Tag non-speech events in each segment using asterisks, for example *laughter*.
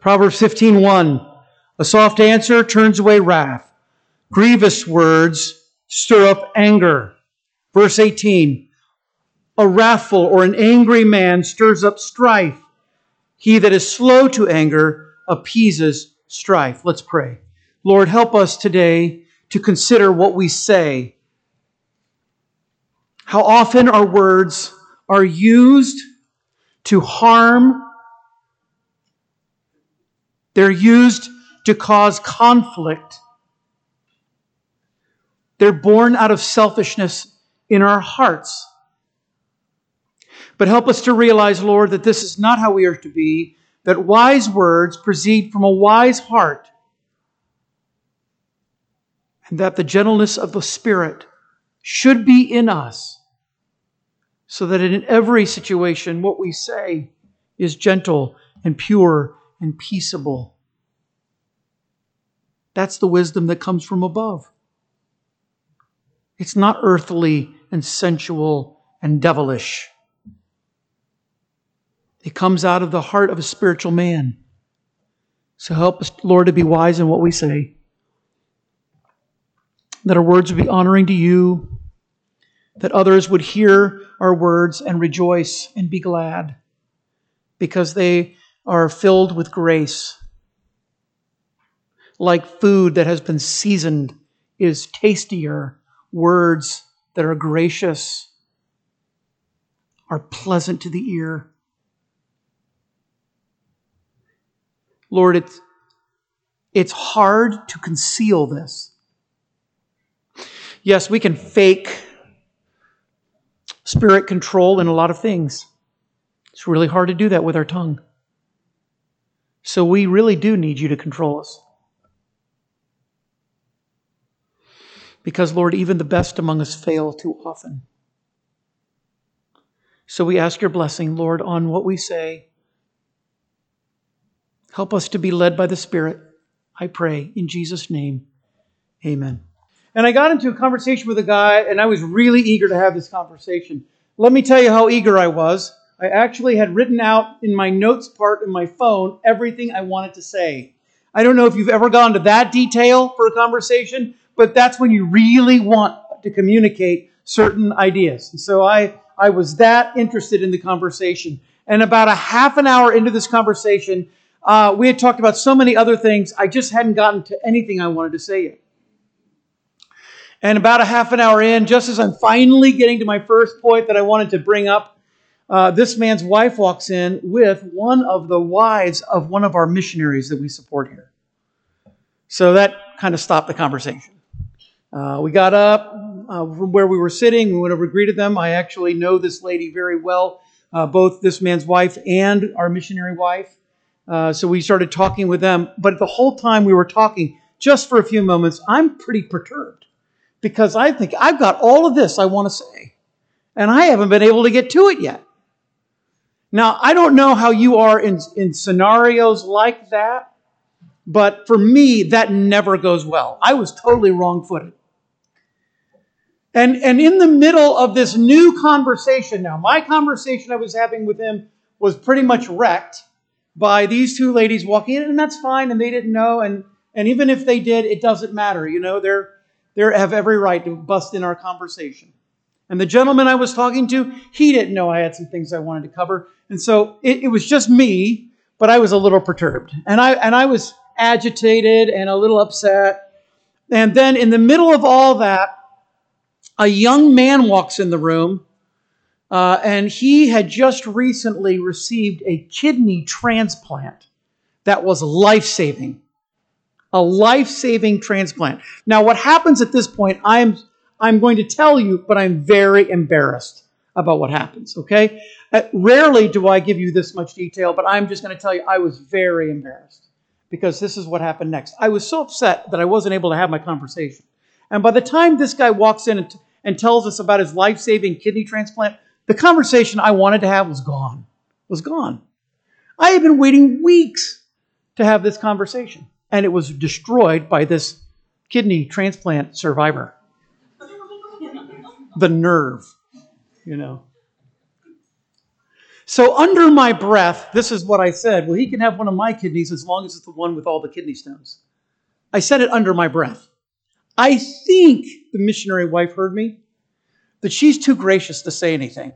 Proverbs 15:1 A soft answer turns away wrath. Grievous words stir up anger. Verse 18 A wrathful or an angry man stirs up strife. He that is slow to anger appeases strife. Let's pray. Lord, help us today to consider what we say. How often our words are used to harm, they're used to cause conflict. They're born out of selfishness in our hearts. But help us to realize, Lord, that this is not how we are to be, that wise words proceed from a wise heart, and that the gentleness of the Spirit should be in us, so that in every situation what we say is gentle and pure and peaceable. That's the wisdom that comes from above. It's not earthly and sensual and devilish. It comes out of the heart of a spiritual man. So help us, Lord, to be wise in what we say. That our words would be honoring to you. That others would hear our words and rejoice and be glad because they are filled with grace. Like food that has been seasoned is tastier, words that are gracious are pleasant to the ear. Lord, it's, it's hard to conceal this. Yes, we can fake spirit control in a lot of things. It's really hard to do that with our tongue. So we really do need you to control us. Because, Lord, even the best among us fail too often. So we ask your blessing, Lord, on what we say Help us to be led by the Spirit. I pray in Jesus' name. Amen. And I got into a conversation with a guy, and I was really eager to have this conversation. Let me tell you how eager I was. I actually had written out in my notes part of my phone everything I wanted to say. I don't know if you've ever gone to that detail for a conversation, but that's when you really want to communicate certain ideas. So I, I was that interested in the conversation. And about a half an hour into this conversation, uh, we had talked about so many other things. I just hadn't gotten to anything I wanted to say yet. And about a half an hour in, just as I'm finally getting to my first point that I wanted to bring up, uh, this man's wife walks in with one of the wives of one of our missionaries that we support here. So that kind of stopped the conversation. Uh, we got up uh, from where we were sitting. We went over and greeted them. I actually know this lady very well, uh, both this man's wife and our missionary wife. Uh, so we started talking with them. But the whole time we were talking, just for a few moments, I'm pretty perturbed because I think I've got all of this I want to say, and I haven't been able to get to it yet. Now, I don't know how you are in, in scenarios like that, but for me, that never goes well. I was totally wrong footed. And, and in the middle of this new conversation now, my conversation I was having with him was pretty much wrecked by these two ladies walking in, and that's fine, and they didn't know, and and even if they did, it doesn't matter. You know, they're they have every right to bust in our conversation. And the gentleman I was talking to, he didn't know I had some things I wanted to cover, and so it, it was just me, but I was a little perturbed, and I and I was agitated and a little upset. And then in the middle of all that, a young man walks in the room uh, and he had just recently received a kidney transplant that was life saving. A life saving transplant. Now, what happens at this point, I'm, I'm going to tell you, but I'm very embarrassed about what happens, okay? Uh, rarely do I give you this much detail, but I'm just going to tell you I was very embarrassed because this is what happened next. I was so upset that I wasn't able to have my conversation. And by the time this guy walks in and, t- and tells us about his life saving kidney transplant, the conversation I wanted to have was gone. Was gone. I had been waiting weeks to have this conversation, and it was destroyed by this kidney transplant survivor. The nerve, you know. So, under my breath, this is what I said. Well, he can have one of my kidneys as long as it's the one with all the kidney stones. I said it under my breath. I think the missionary wife heard me, but she's too gracious to say anything.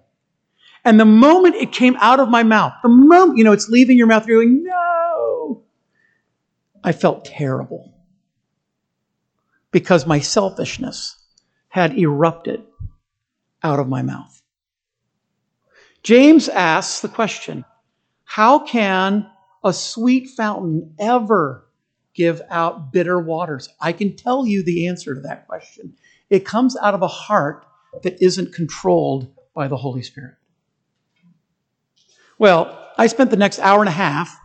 And the moment it came out of my mouth, the moment, you know, it's leaving your mouth, you're going, no, I felt terrible because my selfishness had erupted out of my mouth. James asks the question How can a sweet fountain ever give out bitter waters? I can tell you the answer to that question. It comes out of a heart that isn't controlled by the Holy Spirit. Well, I spent the next hour and a half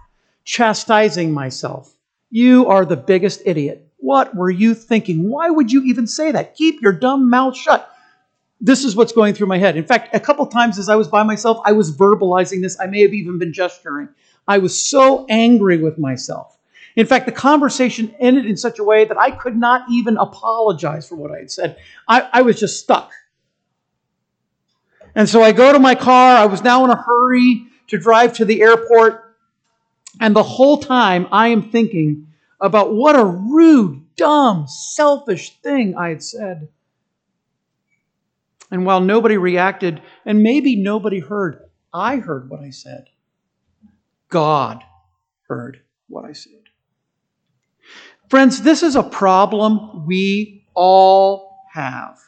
chastising myself. You are the biggest idiot. What were you thinking? Why would you even say that? Keep your dumb mouth shut. This is what's going through my head. In fact, a couple times as I was by myself, I was verbalizing this. I may have even been gesturing. I was so angry with myself. In fact, the conversation ended in such a way that I could not even apologize for what I had said. I, I was just stuck. And so I go to my car. I was now in a hurry to drive to the airport. And the whole time I am thinking about what a rude, dumb, selfish thing I had said. And while nobody reacted, and maybe nobody heard, I heard what I said. God heard what I said. Friends, this is a problem we all have.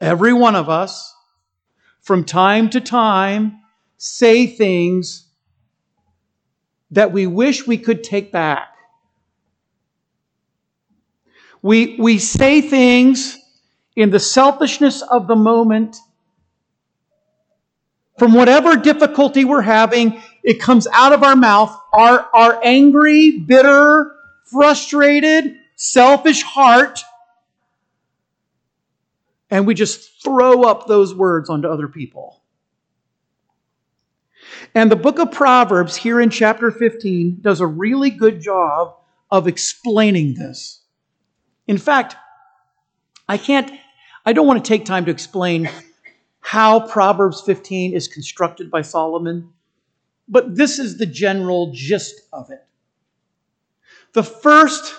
Every one of us, from time to time, say things that we wish we could take back. We, we say things in the selfishness of the moment. From whatever difficulty we're having, it comes out of our mouth. Our, our angry, bitter, frustrated, selfish heart. And we just throw up those words onto other people. And the book of Proverbs, here in chapter 15, does a really good job of explaining this. In fact, I can't, I don't want to take time to explain how Proverbs 15 is constructed by Solomon, but this is the general gist of it. The first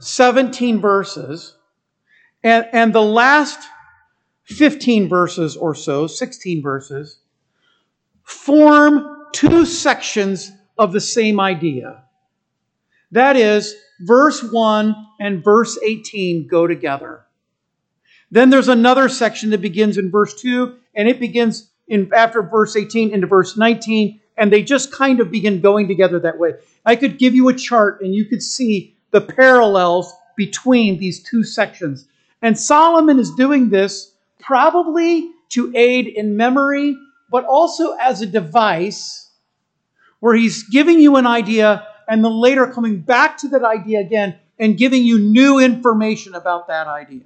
17 verses and, and the last 15 verses or so, 16 verses, form two sections of the same idea. That is, verse 1 and verse 18 go together. Then there's another section that begins in verse 2, and it begins in after verse 18 into verse 19, and they just kind of begin going together that way. I could give you a chart and you could see the parallels between these two sections. And Solomon is doing this probably to aid in memory, but also as a device where he's giving you an idea and then later coming back to that idea again and giving you new information about that idea.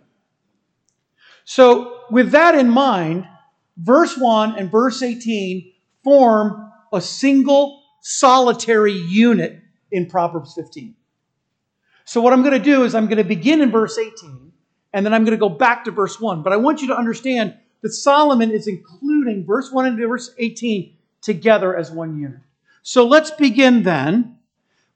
So, with that in mind, verse 1 and verse 18 form a single solitary unit in Proverbs 15. So, what I'm going to do is I'm going to begin in verse 18 and then I'm going to go back to verse 1. But I want you to understand that Solomon is including verse 1 and verse 18 together as one unit. So, let's begin then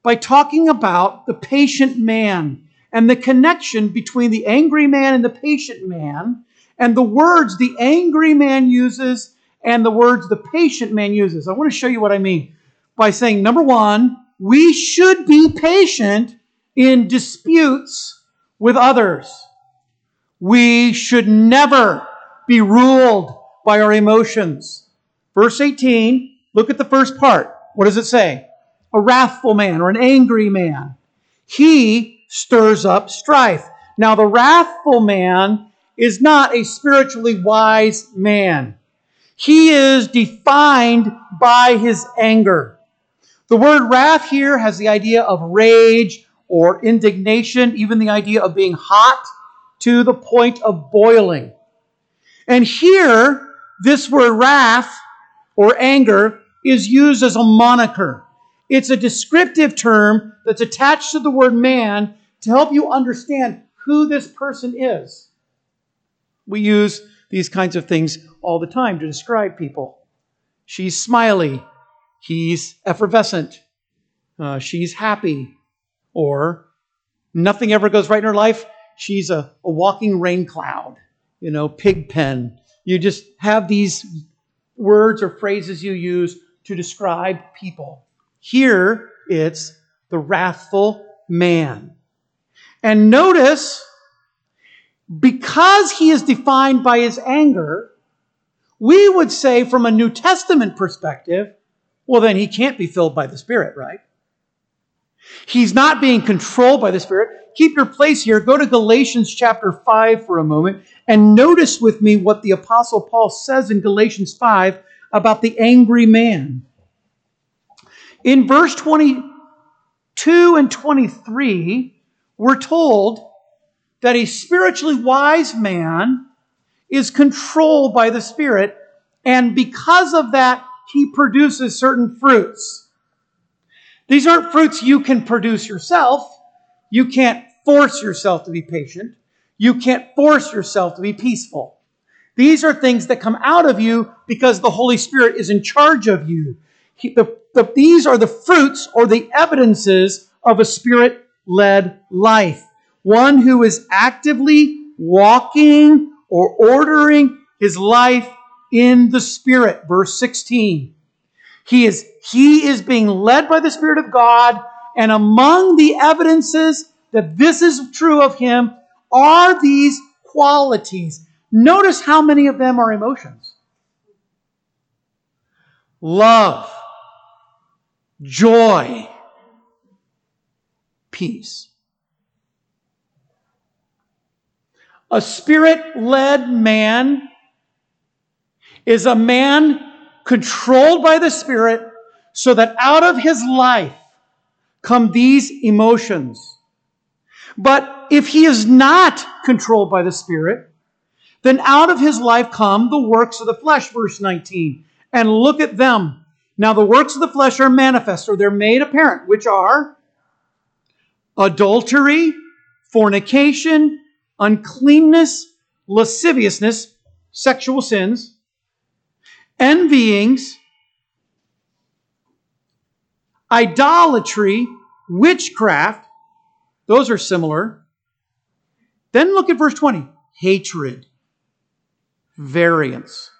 by talking about the patient man and the connection between the angry man and the patient man and the words the angry man uses and the words the patient man uses. I want to show you what I mean by saying number one, we should be patient in disputes with others. We should never be ruled by our emotions. Verse 18, look at the first part. What does it say? a wrathful man or an angry man. He stirs up strife. Now, the wrathful man is not a spiritually wise man. He is defined by his anger. The word wrath here has the idea of rage or indignation, even the idea of being hot to the point of boiling. And here, this word wrath or anger is used as a moniker. It's a descriptive term that's attached to the word man to help you understand who this person is. We use these kinds of things all the time to describe people. She's smiley. He's effervescent. Uh, she's happy. Or nothing ever goes right in her life. She's a, a walking rain cloud, you know, pig pen. You just have these words or phrases you use to describe people. Here it's the wrathful man. And notice, because he is defined by his anger, we would say from a New Testament perspective, well, then he can't be filled by the Spirit, right? He's not being controlled by the Spirit. Keep your place here. Go to Galatians chapter 5 for a moment and notice with me what the Apostle Paul says in Galatians 5 about the angry man. In verse 22 and 23, we're told that a spiritually wise man is controlled by the Spirit, and because of that, he produces certain fruits. These aren't fruits you can produce yourself. You can't force yourself to be patient. You can't force yourself to be peaceful. These are things that come out of you because the Holy Spirit is in charge of you. He, the, the, these are the fruits or the evidences of a spirit led life. One who is actively walking or ordering his life in the Spirit. Verse 16. He is, he is being led by the Spirit of God, and among the evidences that this is true of him are these qualities. Notice how many of them are emotions love, joy, peace. A spirit led man is a man controlled by the Spirit so that out of his life come these emotions. But if he is not controlled by the Spirit, then out of his life come the works of the flesh, verse 19. And look at them. Now, the works of the flesh are manifest, or they're made apparent, which are adultery, fornication, uncleanness, lasciviousness, sexual sins, envyings, idolatry, witchcraft. Those are similar. Then look at verse 20 hatred, variance,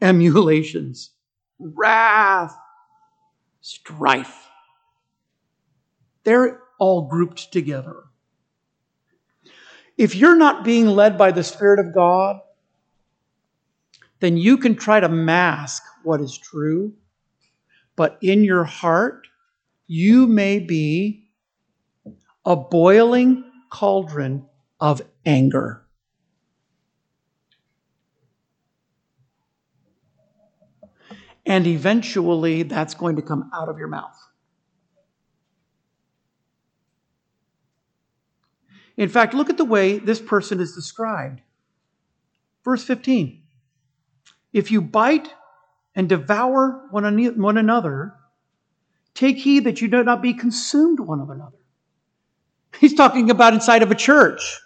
emulations, wrath, strife. They're all grouped together. If you're not being led by the Spirit of God, then you can try to mask what is true, but in your heart, you may be a boiling cauldron of anger. And eventually, that's going to come out of your mouth. In fact, look at the way this person is described. Verse 15 If you bite and devour one another, take heed that you do not be consumed one of another. He's talking about inside of a church.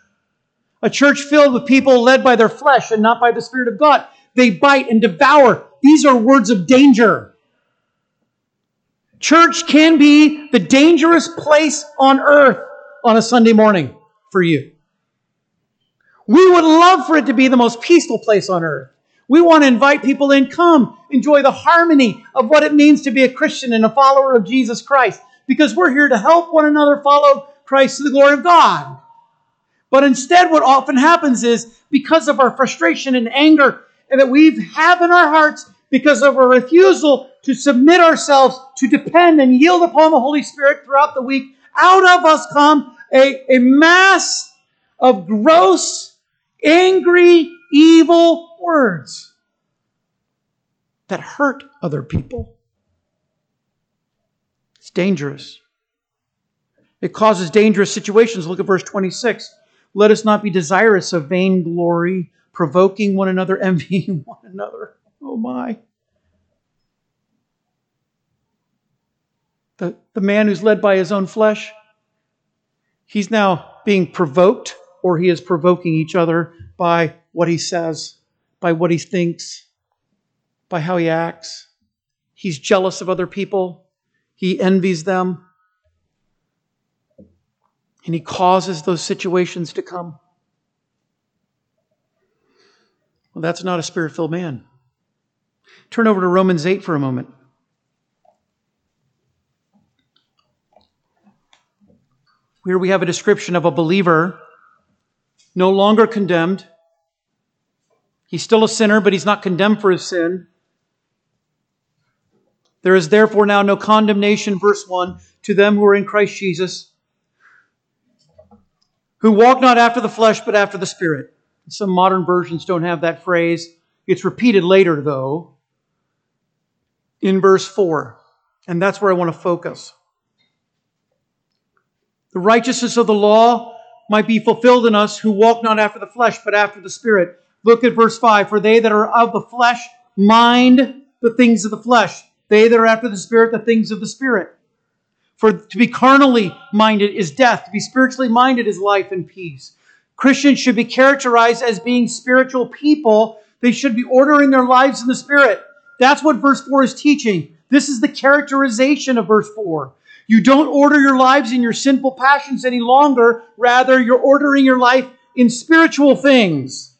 A church filled with people led by their flesh and not by the Spirit of God. They bite and devour. These are words of danger. Church can be the dangerous place on earth on a Sunday morning for you. We would love for it to be the most peaceful place on earth. We want to invite people in, come, enjoy the harmony of what it means to be a Christian and a follower of Jesus Christ, because we're here to help one another follow Christ to the glory of God. But instead, what often happens is because of our frustration and anger and that we have in our hearts, because of our refusal to submit ourselves, to depend and yield upon the Holy Spirit throughout the week, out of us come a, a mass of gross, angry, evil words that hurt other people. It's dangerous. It causes dangerous situations. Look at verse 26. Let us not be desirous of vainglory, provoking one another, *laughs* envying one another. Oh my. The, the man who's led by his own flesh He's now being provoked, or he is provoking each other by what he says, by what he thinks, by how he acts. He's jealous of other people, he envies them, and he causes those situations to come. Well, that's not a spirit filled man. Turn over to Romans 8 for a moment. Here we have a description of a believer no longer condemned. He's still a sinner, but he's not condemned for his sin. There is therefore now no condemnation, verse 1, to them who are in Christ Jesus, who walk not after the flesh, but after the Spirit. Some modern versions don't have that phrase. It's repeated later, though, in verse 4. And that's where I want to focus. The righteousness of the law might be fulfilled in us who walk not after the flesh, but after the Spirit. Look at verse 5. For they that are of the flesh mind the things of the flesh, they that are after the Spirit, the things of the Spirit. For to be carnally minded is death, to be spiritually minded is life and peace. Christians should be characterized as being spiritual people. They should be ordering their lives in the Spirit. That's what verse 4 is teaching. This is the characterization of verse 4. You don't order your lives in your sinful passions any longer. Rather, you're ordering your life in spiritual things.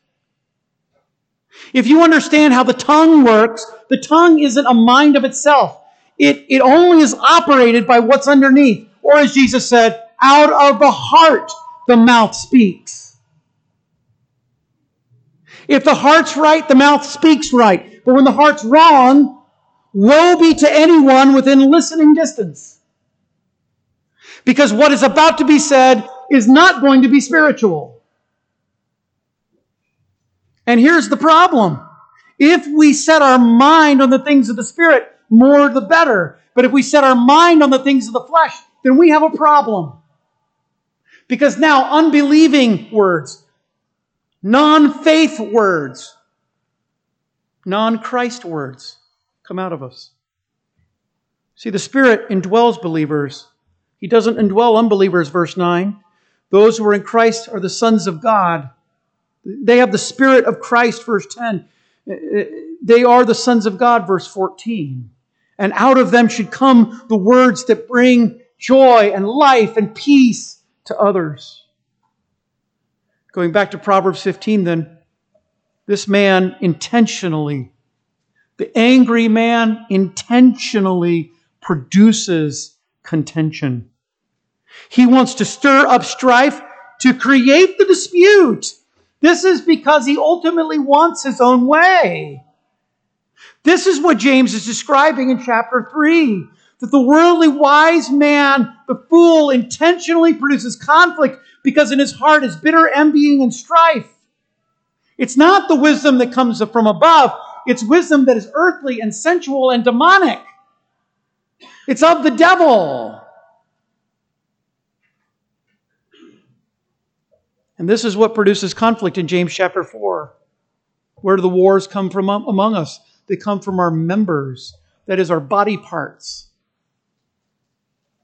If you understand how the tongue works, the tongue isn't a mind of itself. It, it only is operated by what's underneath. Or as Jesus said, out of the heart the mouth speaks. If the heart's right, the mouth speaks right. But when the heart's wrong, woe be to anyone within listening distance. Because what is about to be said is not going to be spiritual. And here's the problem. If we set our mind on the things of the Spirit, more the better. But if we set our mind on the things of the flesh, then we have a problem. Because now unbelieving words, non faith words, non Christ words come out of us. See, the Spirit indwells believers he doesn't indwell unbelievers, verse 9. Those who are in Christ are the sons of God. They have the Spirit of Christ, verse 10. They are the sons of God, verse 14. And out of them should come the words that bring joy and life and peace to others. Going back to Proverbs 15, then, this man intentionally, the angry man intentionally produces contention. He wants to stir up strife to create the dispute. This is because he ultimately wants his own way. This is what James is describing in chapter 3 that the worldly wise man, the fool, intentionally produces conflict because in his heart is bitter envying and strife. It's not the wisdom that comes from above, it's wisdom that is earthly and sensual and demonic. It's of the devil. And this is what produces conflict in James chapter 4. Where do the wars come from among us? They come from our members, that is, our body parts,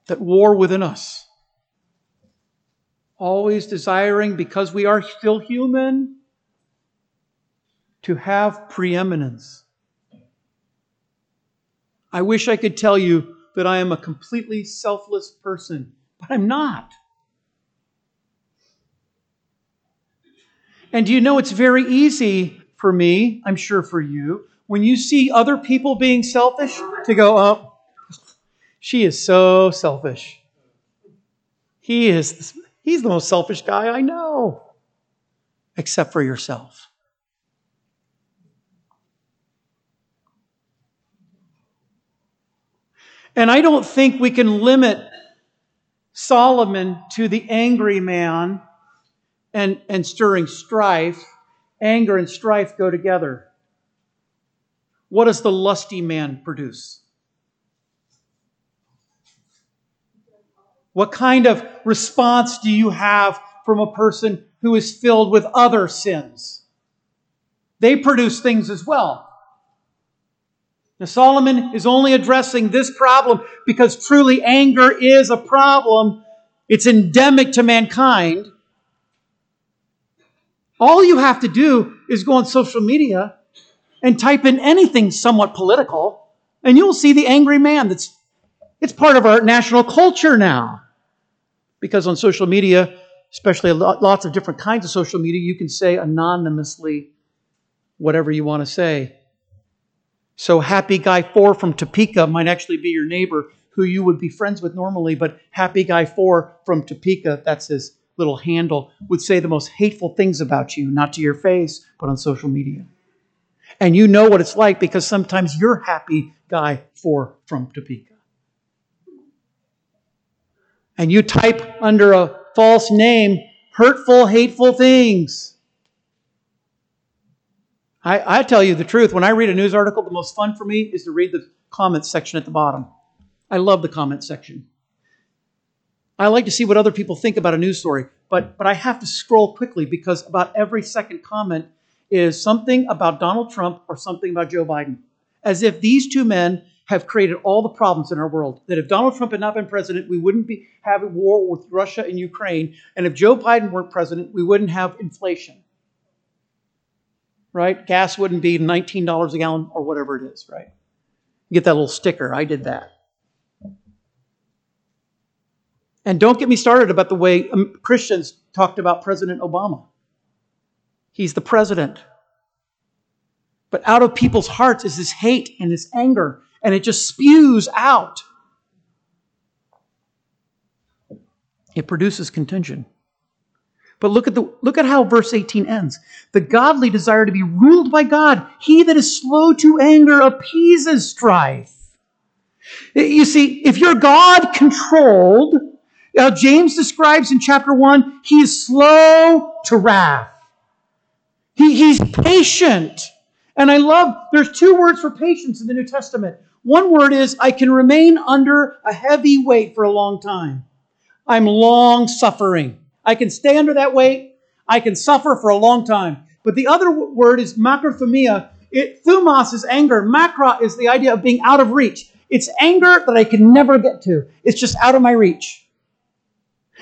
that war within us. Always desiring, because we are still human, to have preeminence. I wish I could tell you that I am a completely selfless person, but I'm not. And do you know it's very easy for me, I'm sure for you, when you see other people being selfish, to go, oh, she is so selfish. He is, he's the most selfish guy I know, except for yourself. And I don't think we can limit Solomon to the angry man and, and stirring strife. Anger and strife go together. What does the lusty man produce? What kind of response do you have from a person who is filled with other sins? They produce things as well. Now, Solomon is only addressing this problem because truly anger is a problem. It's endemic to mankind. All you have to do is go on social media and type in anything somewhat political, and you'll see the angry man that's it's part of our national culture now. Because on social media, especially lots of different kinds of social media, you can say anonymously whatever you want to say. So, Happy Guy 4 from Topeka might actually be your neighbor who you would be friends with normally, but Happy Guy 4 from Topeka, that's his little handle, would say the most hateful things about you, not to your face, but on social media. And you know what it's like because sometimes you're Happy Guy 4 from Topeka. And you type under a false name hurtful, hateful things. I, I tell you the truth, when I read a news article, the most fun for me is to read the comments section at the bottom. I love the comment section. I like to see what other people think about a news story, but, but I have to scroll quickly because about every second comment is something about Donald Trump or something about Joe Biden. As if these two men have created all the problems in our world. That if Donald Trump had not been president, we wouldn't be having war with Russia and Ukraine. And if Joe Biden weren't president, we wouldn't have inflation right? Gas wouldn't be $19 a gallon or whatever it is, right? You get that little sticker. I did that. And don't get me started about the way um, Christians talked about President Obama. He's the president. But out of people's hearts is this hate and this anger, and it just spews out. It produces contention. But look at the look at how verse 18 ends. The godly desire to be ruled by God. He that is slow to anger appeases strife. You see, if you're God controlled, uh, James describes in chapter 1, he is slow to wrath. He, he's patient. And I love, there's two words for patience in the New Testament. One word is, I can remain under a heavy weight for a long time. I'm long suffering. I can stay under that weight. I can suffer for a long time. But the other word is makrothumia. It, thumos is anger. Makra is the idea of being out of reach. It's anger that I can never get to. It's just out of my reach.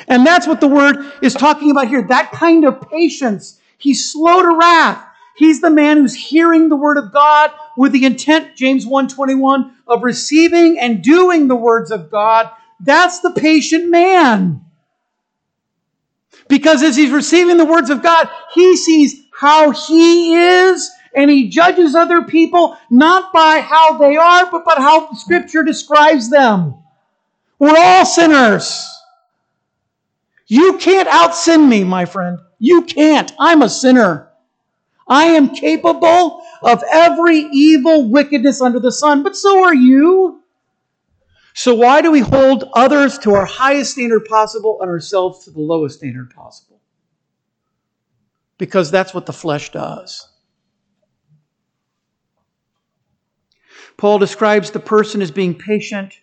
And that's what the word is talking about here. That kind of patience. He's slow to wrath. He's the man who's hearing the word of God with the intent, James 1:21, of receiving and doing the words of God. That's the patient man. Because as he's receiving the words of God, he sees how he is and he judges other people not by how they are, but by how Scripture describes them. We're all sinners. You can't out sin me, my friend. You can't. I'm a sinner. I am capable of every evil wickedness under the sun, but so are you. So, why do we hold others to our highest standard possible and ourselves to the lowest standard possible? Because that's what the flesh does. Paul describes the person as being patient.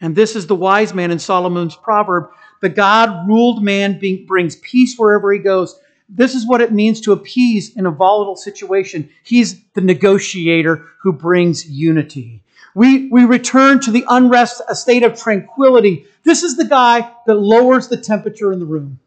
And this is the wise man in Solomon's proverb the God ruled man brings peace wherever he goes. This is what it means to appease in a volatile situation. He's the negotiator who brings unity. We, we return to the unrest, a state of tranquility. This is the guy that lowers the temperature in the room.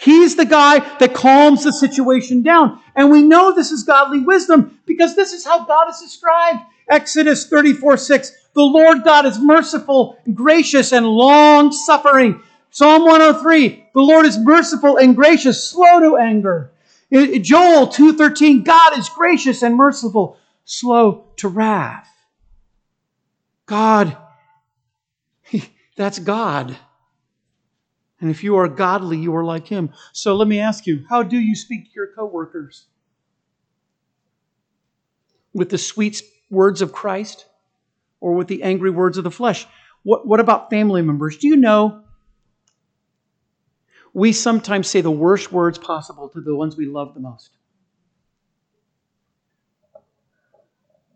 He's the guy that calms the situation down. And we know this is godly wisdom because this is how God is described. Exodus 34 6. The Lord God is merciful, gracious, and long suffering. Psalm 103. The Lord is merciful and gracious, slow to anger. Joel 2:13 God is gracious and merciful, slow to wrath. God, *laughs* that's God. And if you are godly, you are like him. So let me ask you, how do you speak to your coworkers? With the sweet words of Christ or with the angry words of the flesh? What, what about family members? Do you know we sometimes say the worst words possible to the ones we love the most?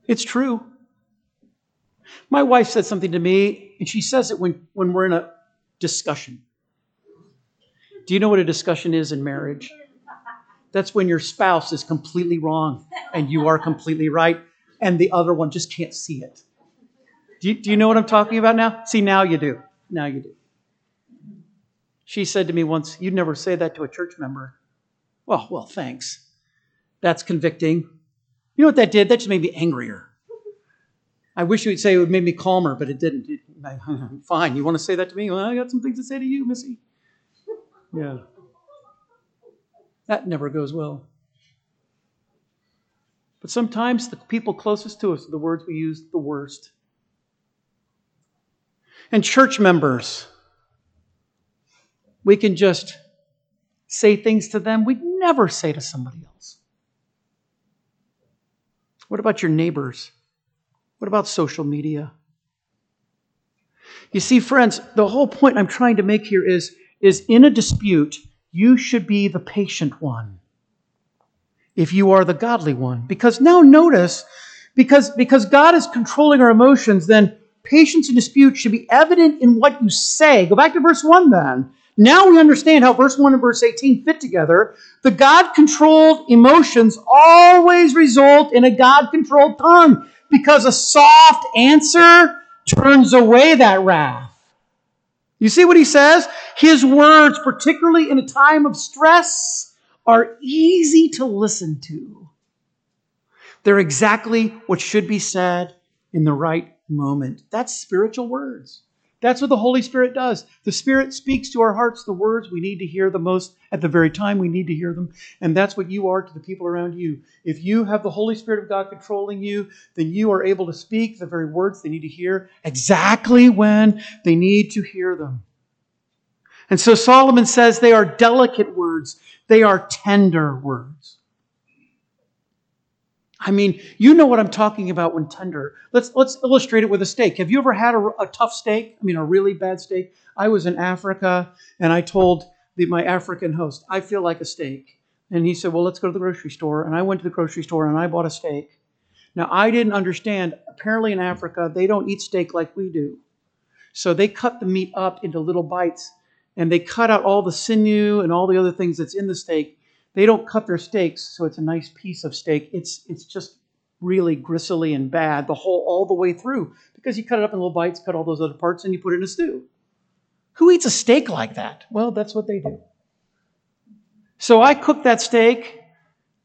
It's true. My wife said something to me, and she says it when, when we're in a discussion. Do you know what a discussion is in marriage? That's when your spouse is completely wrong and you are completely right, and the other one just can't see it. Do you, do you know what I'm talking about now? See, now you do. Now you do. She said to me once, You'd never say that to a church member. Well, well, thanks. That's convicting. You know what that did? That just made me angrier. I wish you would say it would make me calmer, but it didn't. It, *laughs* fine. You want to say that to me? Well, I got some things to say to you, Missy. Yeah. That never goes well. But sometimes the people closest to us are the words we use the worst. And church members, we can just say things to them we'd never say to somebody else. What about your neighbors? What about social media? You see, friends, the whole point I'm trying to make here is, is in a dispute, you should be the patient one if you are the godly one. Because now notice, because, because God is controlling our emotions, then patience in dispute should be evident in what you say. Go back to verse 1 then. Now we understand how verse 1 and verse 18 fit together. The God controlled emotions always result in a God controlled tongue because a soft answer turns away that wrath. You see what he says? His words, particularly in a time of stress, are easy to listen to. They're exactly what should be said in the right moment. That's spiritual words. That's what the Holy Spirit does. The Spirit speaks to our hearts the words we need to hear the most at the very time we need to hear them. And that's what you are to the people around you. If you have the Holy Spirit of God controlling you, then you are able to speak the very words they need to hear exactly when they need to hear them. And so Solomon says they are delicate words, they are tender words. I mean, you know what I'm talking about when tender. Let's let's illustrate it with a steak. Have you ever had a, a tough steak? I mean, a really bad steak. I was in Africa, and I told the, my African host, "I feel like a steak," and he said, "Well, let's go to the grocery store." And I went to the grocery store and I bought a steak. Now, I didn't understand. Apparently, in Africa, they don't eat steak like we do, so they cut the meat up into little bites, and they cut out all the sinew and all the other things that's in the steak they don't cut their steaks so it's a nice piece of steak. It's it's just really gristly and bad the whole all the way through because you cut it up in little bites, cut all those other parts, and you put it in a stew. Who eats a steak like that? Well, that's what they do. So I cooked that steak.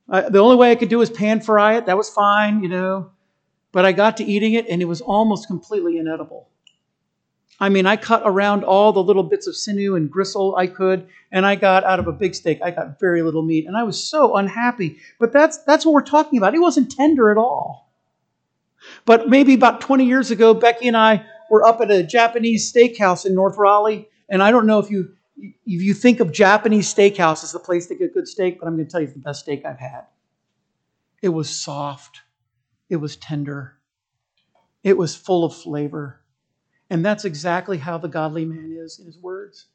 Uh, the only way I could do was pan fry it. That was fine, you know. But I got to eating it, and it was almost completely inedible. I mean, I cut around all the little bits of sinew and gristle I could, and I got out of a big steak, I got very little meat, and I was so unhappy. But that's that's what we're talking about. It wasn't tender at all. But maybe about 20 years ago, Becky and I were up at a Japanese steakhouse in North Raleigh, and I don't know if you if you think of Japanese steakhouse as the place to get good steak, but I'm going to tell you it's the best steak I've had. It was soft. It was tender. It was full of flavor. And that's exactly how the godly man is in his words.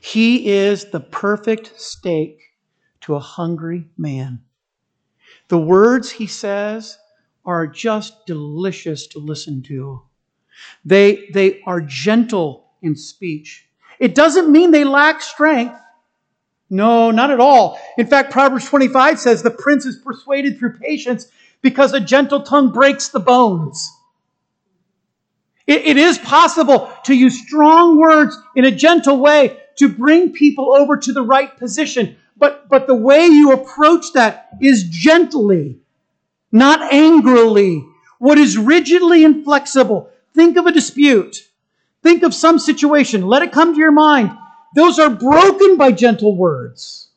He is the perfect steak to a hungry man. The words he says are just delicious to listen to. They, they are gentle in speech. It doesn't mean they lack strength. No, not at all. In fact, Proverbs 25 says the prince is persuaded through patience because a gentle tongue breaks the bones. It, it is possible to use strong words in a gentle way to bring people over to the right position. But, but the way you approach that is gently, not angrily. What is rigidly inflexible. Think of a dispute. Think of some situation. Let it come to your mind. Those are broken by gentle words.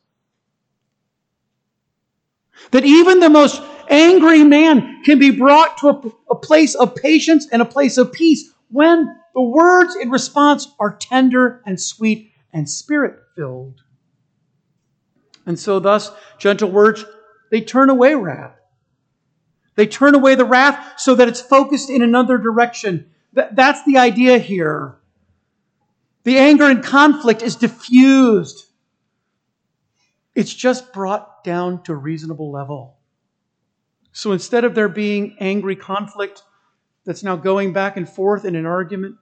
That even the most angry man can be brought to a, a place of patience and a place of peace when the words in response are tender and sweet and spirit filled. And so, thus, gentle words, they turn away wrath. They turn away the wrath so that it's focused in another direction. That's the idea here. The anger and conflict is diffused. It's just brought down to a reasonable level. So instead of there being angry conflict that's now going back and forth in an argument,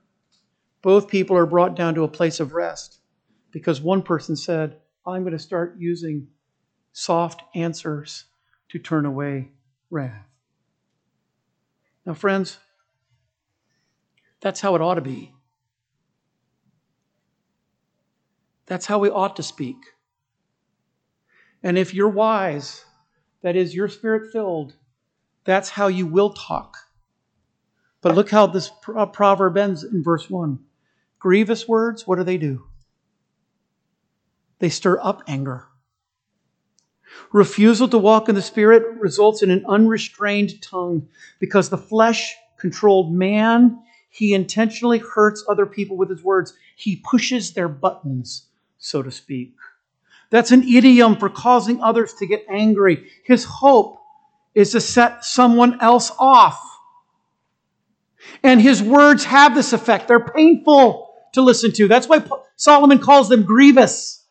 both people are brought down to a place of rest because one person said, I'm going to start using soft answers to turn away wrath. Now, friends, that's how it ought to be. That's how we ought to speak. And if you're wise, that is, you're spirit filled, that's how you will talk. But look how this uh, proverb ends in verse 1. Grievous words, what do they do? They stir up anger. Refusal to walk in the Spirit results in an unrestrained tongue because the flesh controlled man, he intentionally hurts other people with his words. He pushes their buttons, so to speak. That's an idiom for causing others to get angry. His hope is to set someone else off. And his words have this effect. They're painful to listen to. That's why Solomon calls them grievous.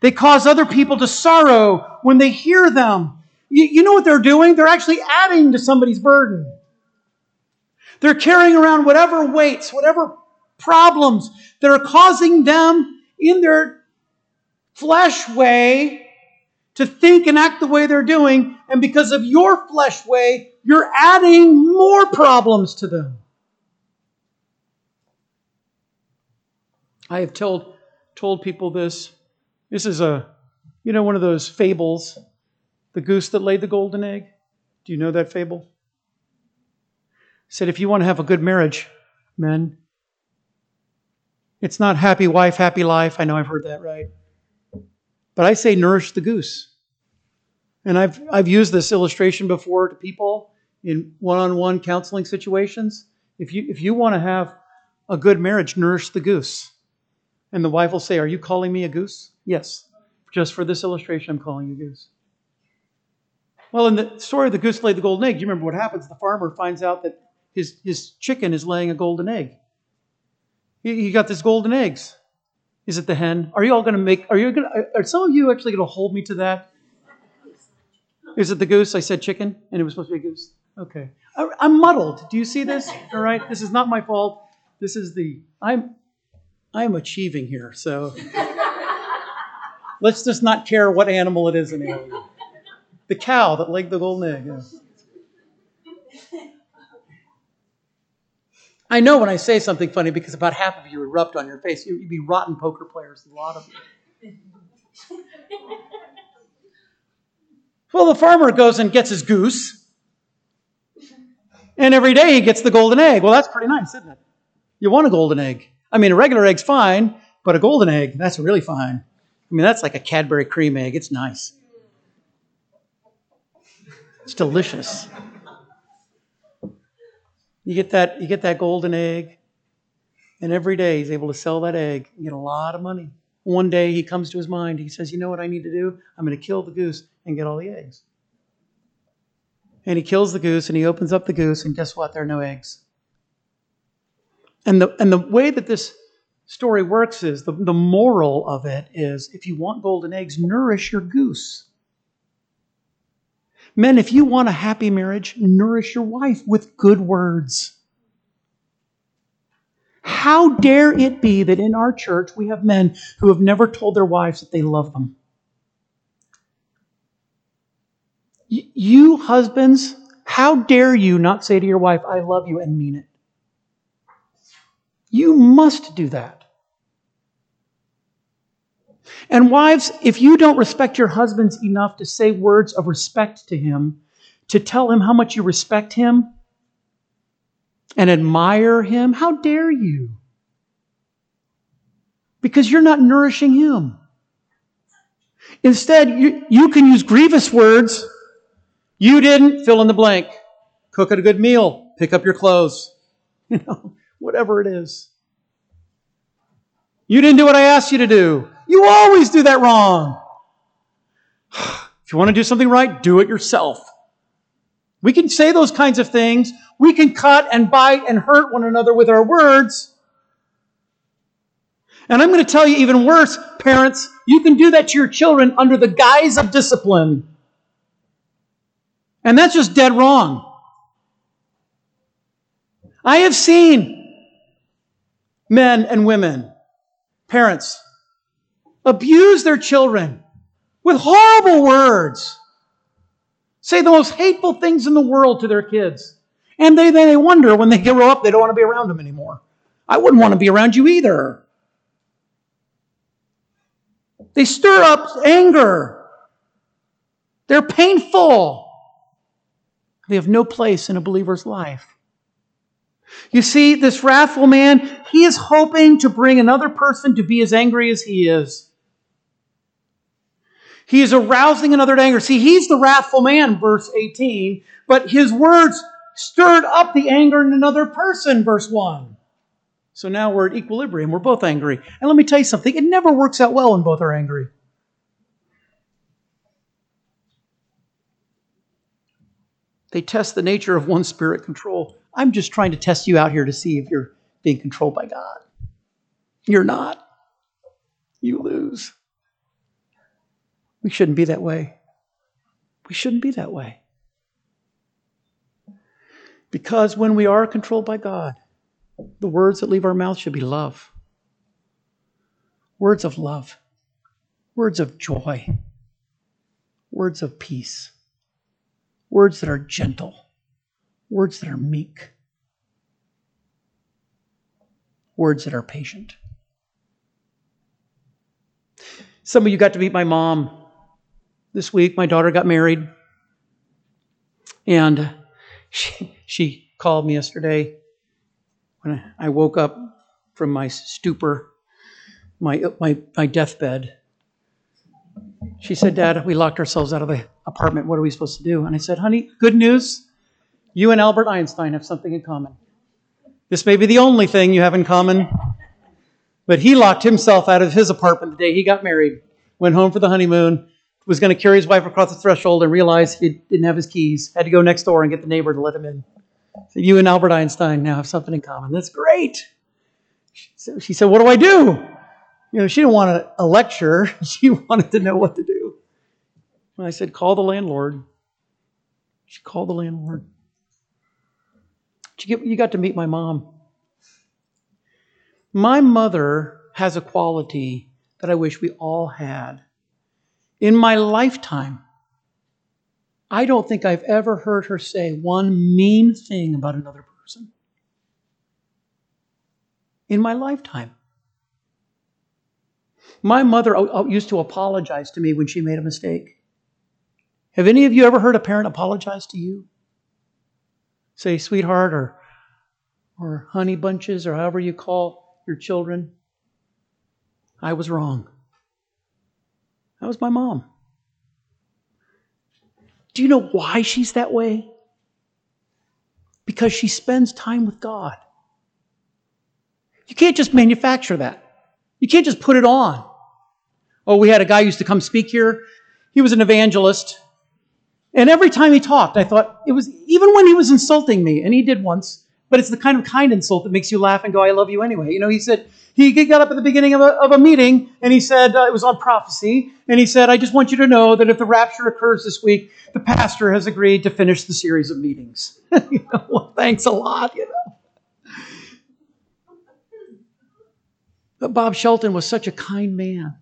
They cause other people to sorrow when they hear them. You, you know what they're doing? They're actually adding to somebody's burden. They're carrying around whatever weights, whatever problems that are causing them in their flesh way to think and act the way they're doing. And because of your flesh way, you're adding more problems to them. I have told, told people this. This is a, you know, one of those fables, the goose that laid the golden egg. Do you know that fable? said, if you want to have a good marriage, men, it's not happy wife, happy life. I know I've heard that right. But I say nourish the goose. And I've, I've used this illustration before to people in one on one counseling situations. If you, if you want to have a good marriage, nourish the goose. And the wife will say, Are you calling me a goose? Yes. Just for this illustration, I'm calling you a goose. Well, in the story of the goose laid the golden egg, you remember what happens? The farmer finds out that his, his chicken is laying a golden egg. He, he got this golden eggs. Is it the hen? Are you all going to make, are you going are some of you actually going to hold me to that? Is it the goose? I said chicken and it was supposed to be a goose. Okay. I, I'm muddled. Do you see this? All right. This is not my fault. This is the, I'm, I'm achieving here. So let's just not care what animal it is anymore. The cow that laid the golden egg. Yeah. I know when I say something funny because about half of you erupt on your face. You'd be rotten poker players, a lot of you. *laughs* well, the farmer goes and gets his goose, and every day he gets the golden egg. Well, that's pretty nice, isn't it? You want a golden egg. I mean, a regular egg's fine, but a golden egg, that's really fine. I mean, that's like a Cadbury cream egg. It's nice. It's delicious. You get that, you get that golden egg, and every day he's able to sell that egg and get a lot of money. One day he comes to his mind, he says, You know what I need to do? I'm going to kill the goose and get all the eggs. And he kills the goose and he opens up the goose, and guess what? There are no eggs. And the, and the way that this story works is the, the moral of it is if you want golden eggs, nourish your goose. Men, if you want a happy marriage, nourish your wife with good words. How dare it be that in our church we have men who have never told their wives that they love them? You husbands, how dare you not say to your wife, I love you, and mean it? You must do that. And wives, if you don't respect your husbands enough to say words of respect to him, to tell him how much you respect him and admire him, how dare you? Because you're not nourishing him. Instead, you, you can use grievous words. You didn't fill in the blank. Cook a good meal. Pick up your clothes. *laughs* You know, whatever it is. You didn't do what I asked you to do. You always do that wrong. If you want to do something right, do it yourself. We can say those kinds of things. We can cut and bite and hurt one another with our words. And I'm going to tell you even worse, parents, you can do that to your children under the guise of discipline. And that's just dead wrong. I have seen men and women, parents, abuse their children with horrible words, say the most hateful things in the world to their kids. And they, they wonder when they grow up, they don't want to be around them anymore. I wouldn't want to be around you either. They stir up anger. They're painful. They have no place in a believer's life. You see, this wrathful man, he is hoping to bring another person to be as angry as he is. He is arousing another to anger. See, he's the wrathful man, verse 18, but his words stirred up the anger in another person, verse 1. So now we're at equilibrium. We're both angry. And let me tell you something it never works out well when both are angry. They test the nature of one spirit control. I'm just trying to test you out here to see if you're being controlled by God. You're not. You lose. We shouldn't be that way. We shouldn't be that way. Because when we are controlled by God, the words that leave our mouth should be love. Words of love. Words of joy. Words of peace words that are gentle, words that are meek, words that are patient. Some of you got to meet my mom this week. My daughter got married, and she, she called me yesterday when I woke up from my stupor, my, my, my deathbed. She said, Dad, we locked ourselves out of the apartment. What are we supposed to do? And I said, Honey, good news. You and Albert Einstein have something in common. This may be the only thing you have in common. But he locked himself out of his apartment the day he got married, went home for the honeymoon, was going to carry his wife across the threshold and realized he didn't have his keys, had to go next door and get the neighbor to let him in. So you and Albert Einstein now have something in common. That's great. So she said, What do I do? You know, she didn't want a, a lecture. *laughs* She wanted to know what to do. And I said, Call the landlord. She called the landlord. Get, you got to meet my mom. My mother has a quality that I wish we all had. In my lifetime, I don't think I've ever heard her say one mean thing about another person. In my lifetime. My mother uh, uh, used to apologize to me when she made a mistake. Have any of you ever heard a parent apologize to you? Say, sweetheart, or, or honey bunches, or however you call your children. I was wrong. That was my mom. Do you know why she's that way? Because she spends time with God. You can't just manufacture that. You can't just put it on. Oh, we had a guy used to come speak here. He was an evangelist. And every time he talked, I thought it was, even when he was insulting me, and he did once, but it's the kind of kind insult that makes you laugh and go, I love you anyway. You know, he said, he got up at the beginning of a, of a meeting and he said, uh, it was on prophecy, and he said, I just want you to know that if the rapture occurs this week, the pastor has agreed to finish the series of meetings. *laughs* you know, well, thanks a lot, you know. But Bob Shelton was such a kind man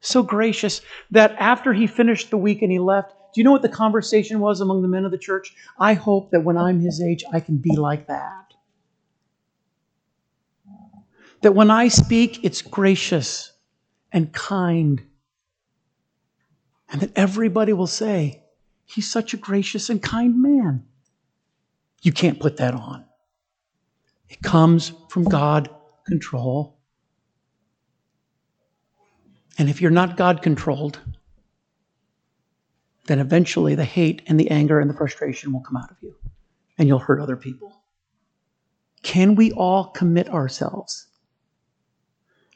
so gracious that after he finished the week and he left, do you know what the conversation was among the men of the church? I hope that when I'm his age, I can be like that. That when I speak, it's gracious and kind. And that everybody will say, He's such a gracious and kind man. You can't put that on. It comes from God control. And if you're not God controlled, then eventually the hate and the anger and the frustration will come out of you and you'll hurt other people. Can we all commit ourselves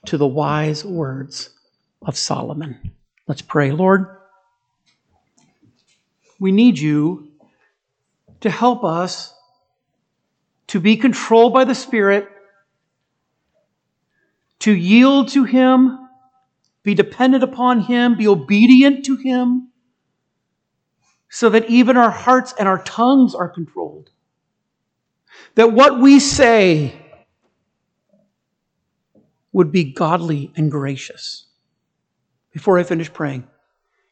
to the wise words of Solomon? Let's pray. Lord, we need you to help us to be controlled by the Spirit, to yield to Him be dependent upon Him, be obedient to Him, so that even our hearts and our tongues are controlled. That what we say would be godly and gracious. Before I finish praying,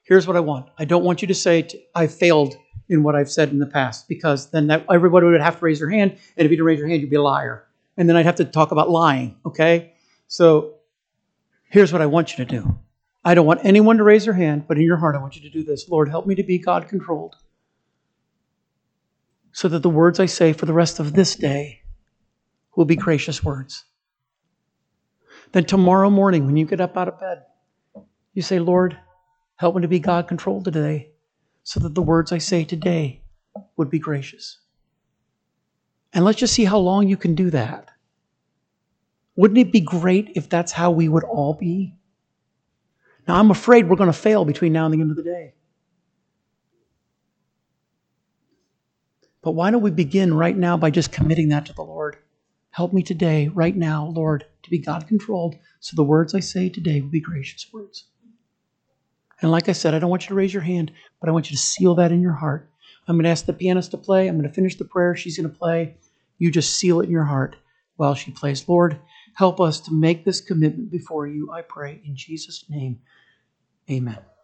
here's what I want. I don't want you to say, I failed in what I've said in the past, because then that, everybody would have to raise their hand, and if you didn't raise your hand, you'd be a liar. And then I'd have to talk about lying, okay? So Here's what I want you to do I don't want anyone to raise their hand, but in your heart, I want you to do this. Lord, help me to be God controlled so that the words I say for the rest of this day will be gracious words. Then tomorrow morning, when you get up out of bed, you say, Lord, help me to be God controlled today so that the words I say today would be gracious. And let's just see how long you can do that. Wouldn't it be great if that's how we would all be? Now, I'm afraid we're going to fail between now and the end of the day. But why don't we begin right now by just committing that to the Lord? Help me today, right now, Lord, to be God controlled so the words I say today will be gracious words. And like I said, I don't want you to raise your hand, but I want you to seal that in your heart. I'm going to ask the pianist to play. I'm going to finish the prayer. She's going to play. You just seal it in your heart while she plays. Lord, help us to make this commitment before you, I pray, in Jesus' name. Amen.